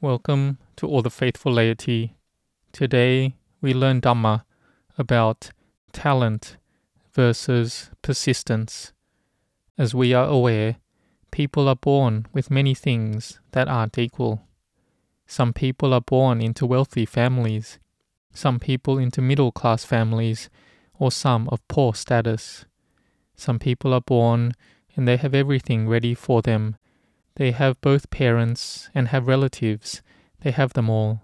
Welcome to all the faithful laity. Today we learn Dhamma about talent versus persistence. As we are aware, people are born with many things that aren't equal. Some people are born into wealthy families, some people into middle class families, or some of poor status. Some people are born and they have everything ready for them. They have both parents and have relatives. They have them all.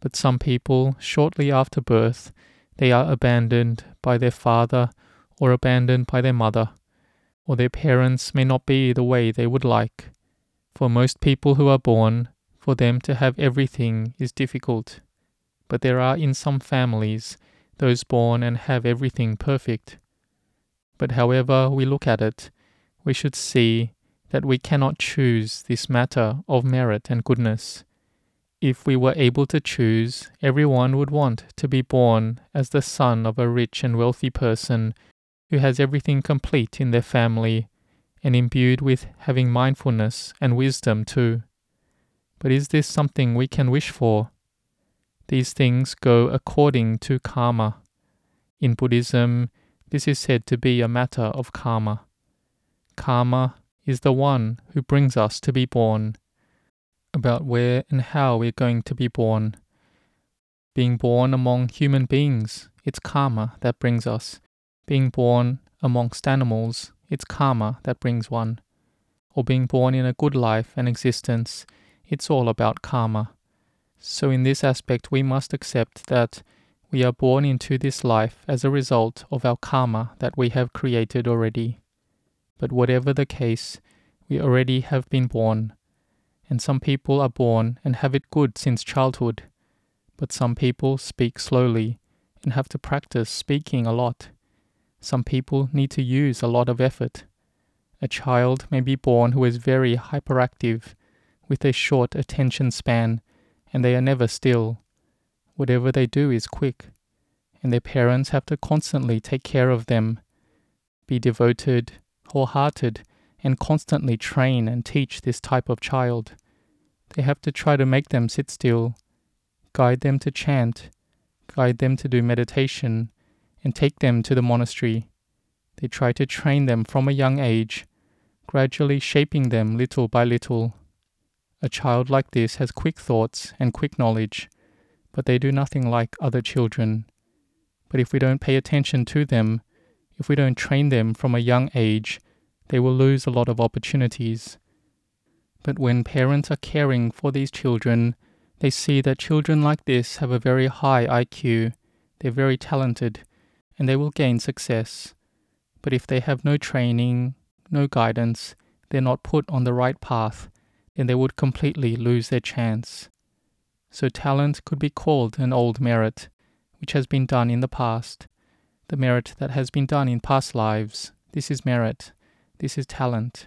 But some people, shortly after birth, they are abandoned by their father or abandoned by their mother, or their parents may not be the way they would like. For most people who are born, for them to have everything is difficult. But there are in some families those born and have everything perfect. But however we look at it, we should see that we cannot choose this matter of merit and goodness. If we were able to choose, everyone would want to be born as the son of a rich and wealthy person who has everything complete in their family and imbued with having mindfulness and wisdom too. But is this something we can wish for? These things go according to karma. In Buddhism, this is said to be a matter of karma. Karma is the one who brings us to be born, about where and how we're going to be born. Being born among human beings, it's karma that brings us. Being born amongst animals, it's karma that brings one. Or being born in a good life and existence, it's all about karma. So, in this aspect, we must accept that we are born into this life as a result of our karma that we have created already. But whatever the case, we already have been born. And some people are born and have it good since childhood. But some people speak slowly and have to practice speaking a lot. Some people need to use a lot of effort. A child may be born who is very hyperactive, with a short attention span, and they are never still. Whatever they do is quick, and their parents have to constantly take care of them, be devoted, wholehearted and constantly train and teach this type of child. They have to try to make them sit still, guide them to chant, guide them to do meditation, and take them to the monastery. They try to train them from a young age, gradually shaping them little by little. A child like this has quick thoughts and quick knowledge, but they do nothing like other children. But if we don't pay attention to them, if we don't train them from a young age, they will lose a lot of opportunities. But when parents are caring for these children, they see that children like this have a very high IQ, they're very talented, and they will gain success. But if they have no training, no guidance, they're not put on the right path, then they would completely lose their chance. So talent could be called an old merit, which has been done in the past, the merit that has been done in past lives. This is merit, this is talent.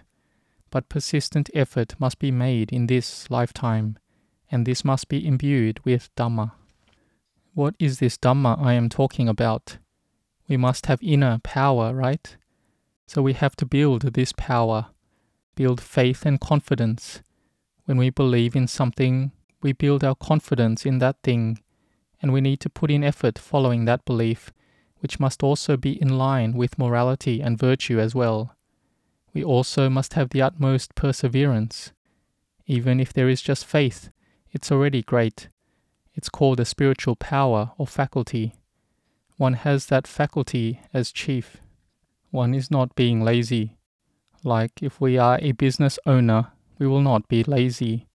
But persistent effort must be made in this lifetime, and this must be imbued with Dhamma. What is this Dhamma I am talking about? We must have inner power, right? So we have to build this power, build faith and confidence. When we believe in something, we build our confidence in that thing, and we need to put in effort following that belief which must also be in line with morality and virtue as well. We also must have the utmost perseverance. Even if there is just faith, it's already great. It's called a spiritual power or faculty. One has that faculty as chief. One is not being lazy. Like if we are a business owner, we will not be lazy.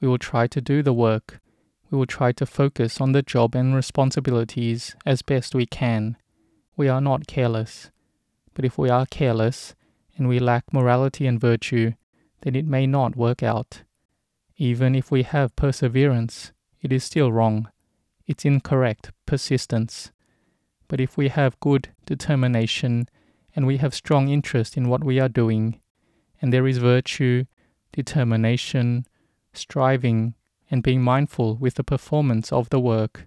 We will try to do the work. We will try to focus on the job and responsibilities as best we can we are not careless. But if we are careless and we lack morality and virtue, then it may not work out. Even if we have perseverance, it is still wrong. It's incorrect persistence. But if we have good determination and we have strong interest in what we are doing, and there is virtue, determination, striving, and being mindful with the performance of the work,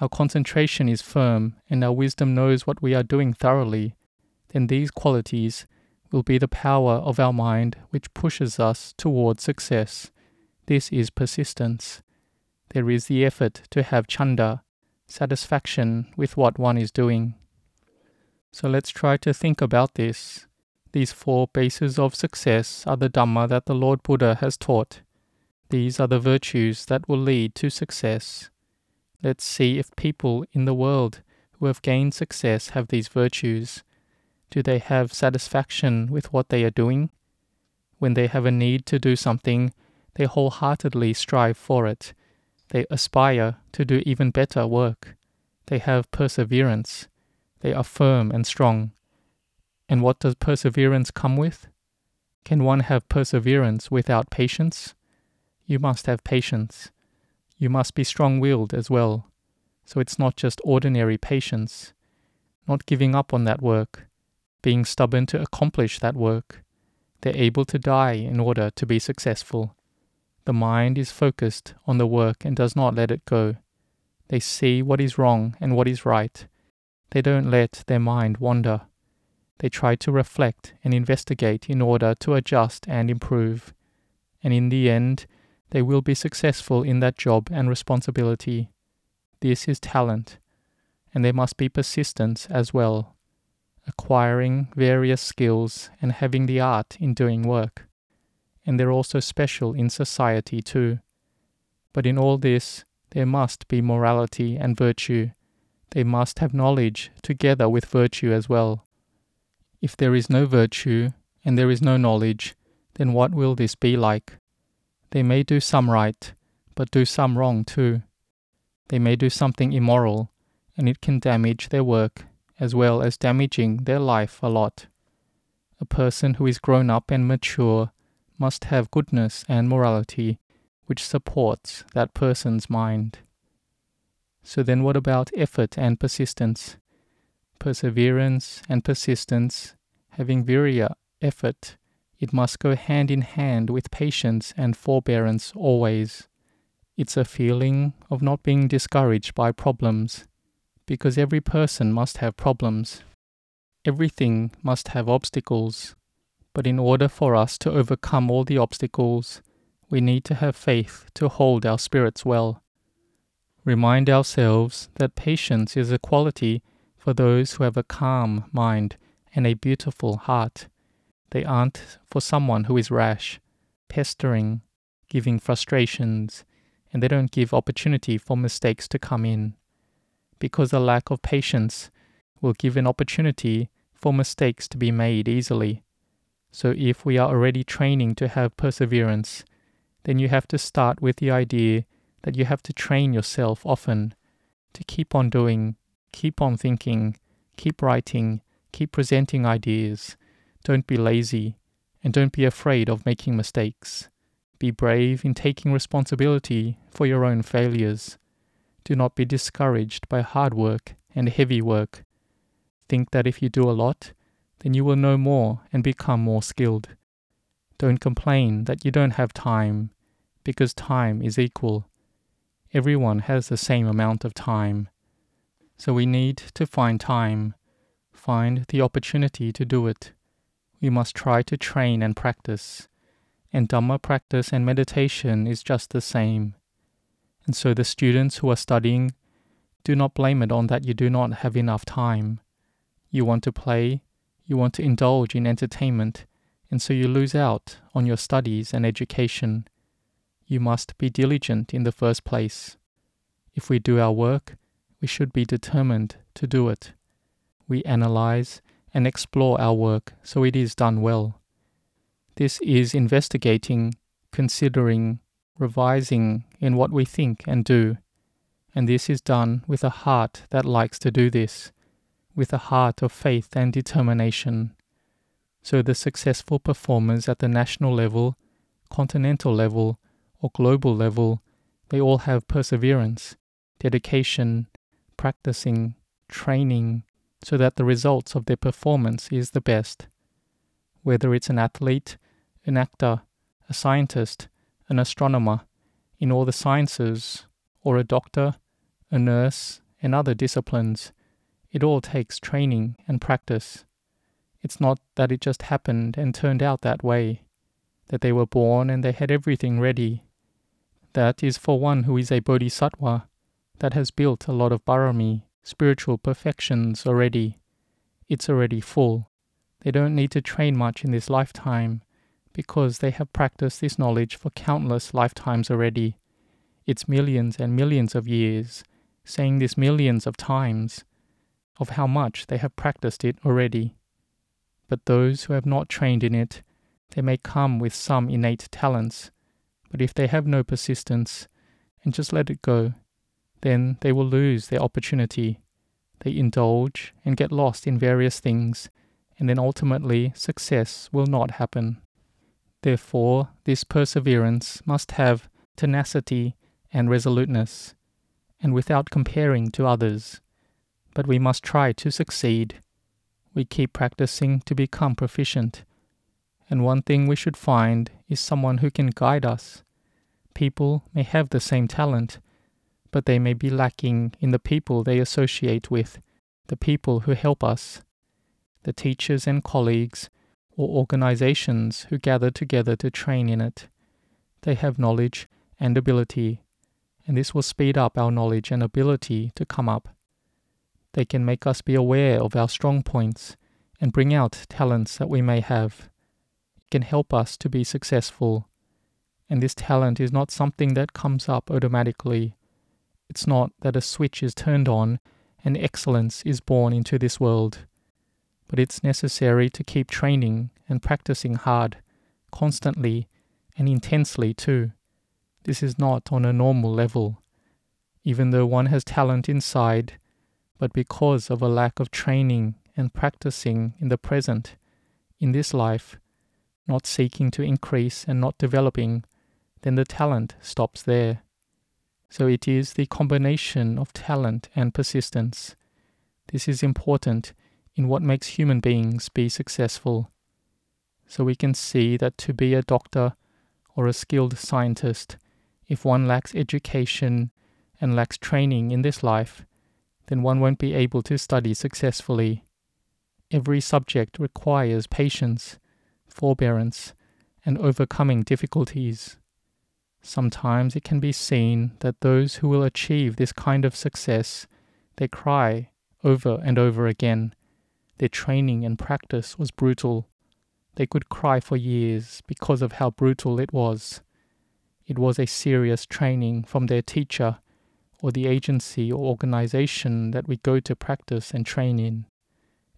our concentration is firm, and our wisdom knows what we are doing thoroughly, then these qualities will be the power of our mind which pushes us towards success, This is persistence. There is the effort to have chanda, satisfaction with what one is doing. So let's try to think about this. These four bases of success are the Dhamma that the Lord Buddha has taught. These are the virtues that will lead to success. Let's see if people in the world who have gained success have these virtues. Do they have satisfaction with what they are doing? When they have a need to do something, they wholeheartedly strive for it. They aspire to do even better work. They have perseverance. They are firm and strong. And what does perseverance come with? Can one have perseverance without patience? You must have patience. You must be strong willed as well. So it's not just ordinary patience, not giving up on that work, being stubborn to accomplish that work. They're able to die in order to be successful. The mind is focused on the work and does not let it go. They see what is wrong and what is right. They don't let their mind wander. They try to reflect and investigate in order to adjust and improve. And in the end, they will be successful in that job and responsibility. This is talent, and there must be persistence as well, acquiring various skills and having the art in doing work. And they're also special in society too. But in all this, there must be morality and virtue. They must have knowledge together with virtue as well. If there is no virtue and there is no knowledge, then what will this be like? They may do some right, but do some wrong too. They may do something immoral, and it can damage their work as well as damaging their life a lot. A person who is grown up and mature must have goodness and morality which supports that person's mind. So then, what about effort and persistence? Perseverance and persistence, having virya, effort, it must go hand in hand with patience and forbearance always. It's a feeling of not being discouraged by problems, because every person must have problems. Everything must have obstacles, but in order for us to overcome all the obstacles, we need to have faith to hold our spirits well. Remind ourselves that patience is a quality for those who have a calm mind and a beautiful heart. They aren't for someone who is rash, pestering, giving frustrations, and they don't give opportunity for mistakes to come in. Because a lack of patience will give an opportunity for mistakes to be made easily. So if we are already training to have perseverance, then you have to start with the idea that you have to train yourself often to keep on doing, keep on thinking, keep writing, keep presenting ideas. Don't be lazy and don't be afraid of making mistakes. Be brave in taking responsibility for your own failures. Do not be discouraged by hard work and heavy work. Think that if you do a lot, then you will know more and become more skilled. Don't complain that you don't have time, because time is equal. Everyone has the same amount of time. So we need to find time, find the opportunity to do it. We must try to train and practice and Dhamma practice and meditation is just the same. And so the students who are studying, do not blame it on that you do not have enough time. You want to play, you want to indulge in entertainment, and so you lose out on your studies and education. You must be diligent in the first place. If we do our work, we should be determined to do it. We analyze and explore our work so it is done well. This is investigating, considering, revising in what we think and do. And this is done with a heart that likes to do this, with a heart of faith and determination. So the successful performers at the national level, continental level, or global level, they all have perseverance, dedication, practicing, training, so that the results of their performance is the best. Whether it's an athlete, an actor, a scientist, an astronomer in all the sciences, or a doctor, a nurse, and other disciplines. It all takes training and practice. It's not that it just happened and turned out that way, that they were born and they had everything ready. That is for one who is a bodhisattva that has built a lot of barami, spiritual perfections already. It's already full. They don't need to train much in this lifetime because they have practiced this knowledge for countless lifetimes already. It's millions and millions of years, saying this millions of times, of how much they have practiced it already. But those who have not trained in it, they may come with some innate talents, but if they have no persistence and just let it go, then they will lose their opportunity. They indulge and get lost in various things, and then ultimately success will not happen. Therefore, this perseverance must have tenacity and resoluteness, and without comparing to others. But we must try to succeed. We keep practicing to become proficient. And one thing we should find is someone who can guide us. People may have the same talent, but they may be lacking in the people they associate with, the people who help us, the teachers and colleagues or organizations who gather together to train in it. They have knowledge and ability, and this will speed up our knowledge and ability to come up. They can make us be aware of our strong points and bring out talents that we may have. It can help us to be successful. And this talent is not something that comes up automatically. It's not that a switch is turned on and excellence is born into this world. But it's necessary to keep training and practicing hard, constantly and intensely too. This is not on a normal level. Even though one has talent inside, but because of a lack of training and practicing in the present, in this life, not seeking to increase and not developing, then the talent stops there. So it is the combination of talent and persistence. This is important in what makes human beings be successful. So we can see that to be a doctor or a skilled scientist, if one lacks education and lacks training in this life, then one won't be able to study successfully. Every subject requires patience, forbearance, and overcoming difficulties. Sometimes it can be seen that those who will achieve this kind of success, they cry over and over again. Their training and practice was brutal. They could cry for years because of how brutal it was. It was a serious training from their teacher or the agency or organization that we go to practice and train in.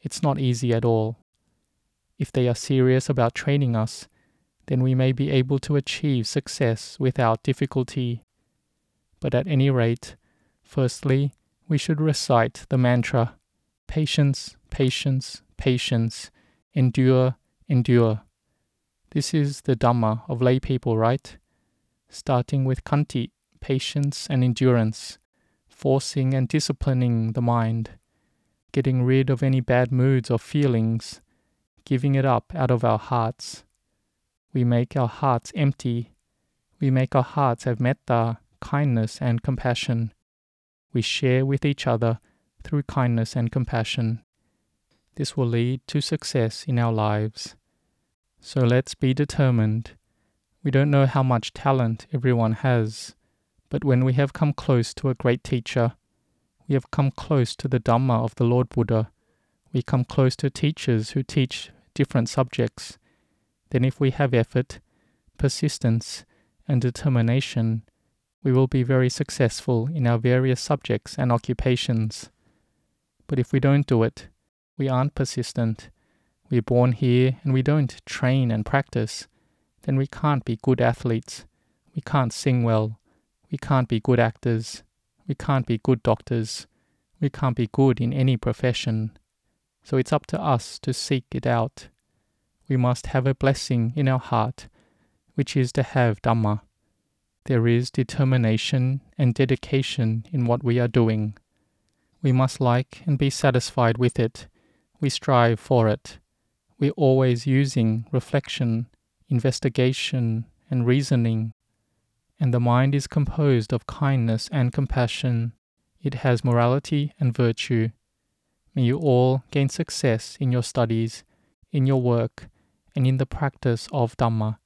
It's not easy at all. If they are serious about training us, then we may be able to achieve success without difficulty. But at any rate, firstly, we should recite the mantra patience, patience, patience, endure, endure. This is the Dhamma of lay people, right? Starting with Kanti, patience and endurance, forcing and disciplining the mind, getting rid of any bad moods or feelings, giving it up out of our hearts. We make our hearts empty. We make our hearts have metta, kindness, and compassion. We share with each other through kindness and compassion. This will lead to success in our lives. So let's be determined. We don't know how much talent everyone has, but when we have come close to a great teacher, we have come close to the Dhamma of the Lord Buddha. We come close to teachers who teach different subjects. Then, if we have effort, persistence, and determination, we will be very successful in our various subjects and occupations. But if we don't do it, we aren't persistent, we're born here and we don't train and practice, then we can't be good athletes, we can't sing well, we can't be good actors. We can't be good doctors. We can't be good in any profession. So it's up to us to seek it out. We must have a blessing in our heart, which is to have Dhamma. There is determination and dedication in what we are doing. We must like and be satisfied with it. We strive for it. We're always using reflection, investigation, and reasoning and the mind is composed of kindness and compassion. It has morality and virtue. May you all gain success in your studies, in your work, and in the practice of Dhamma.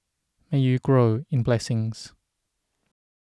May you grow in blessings.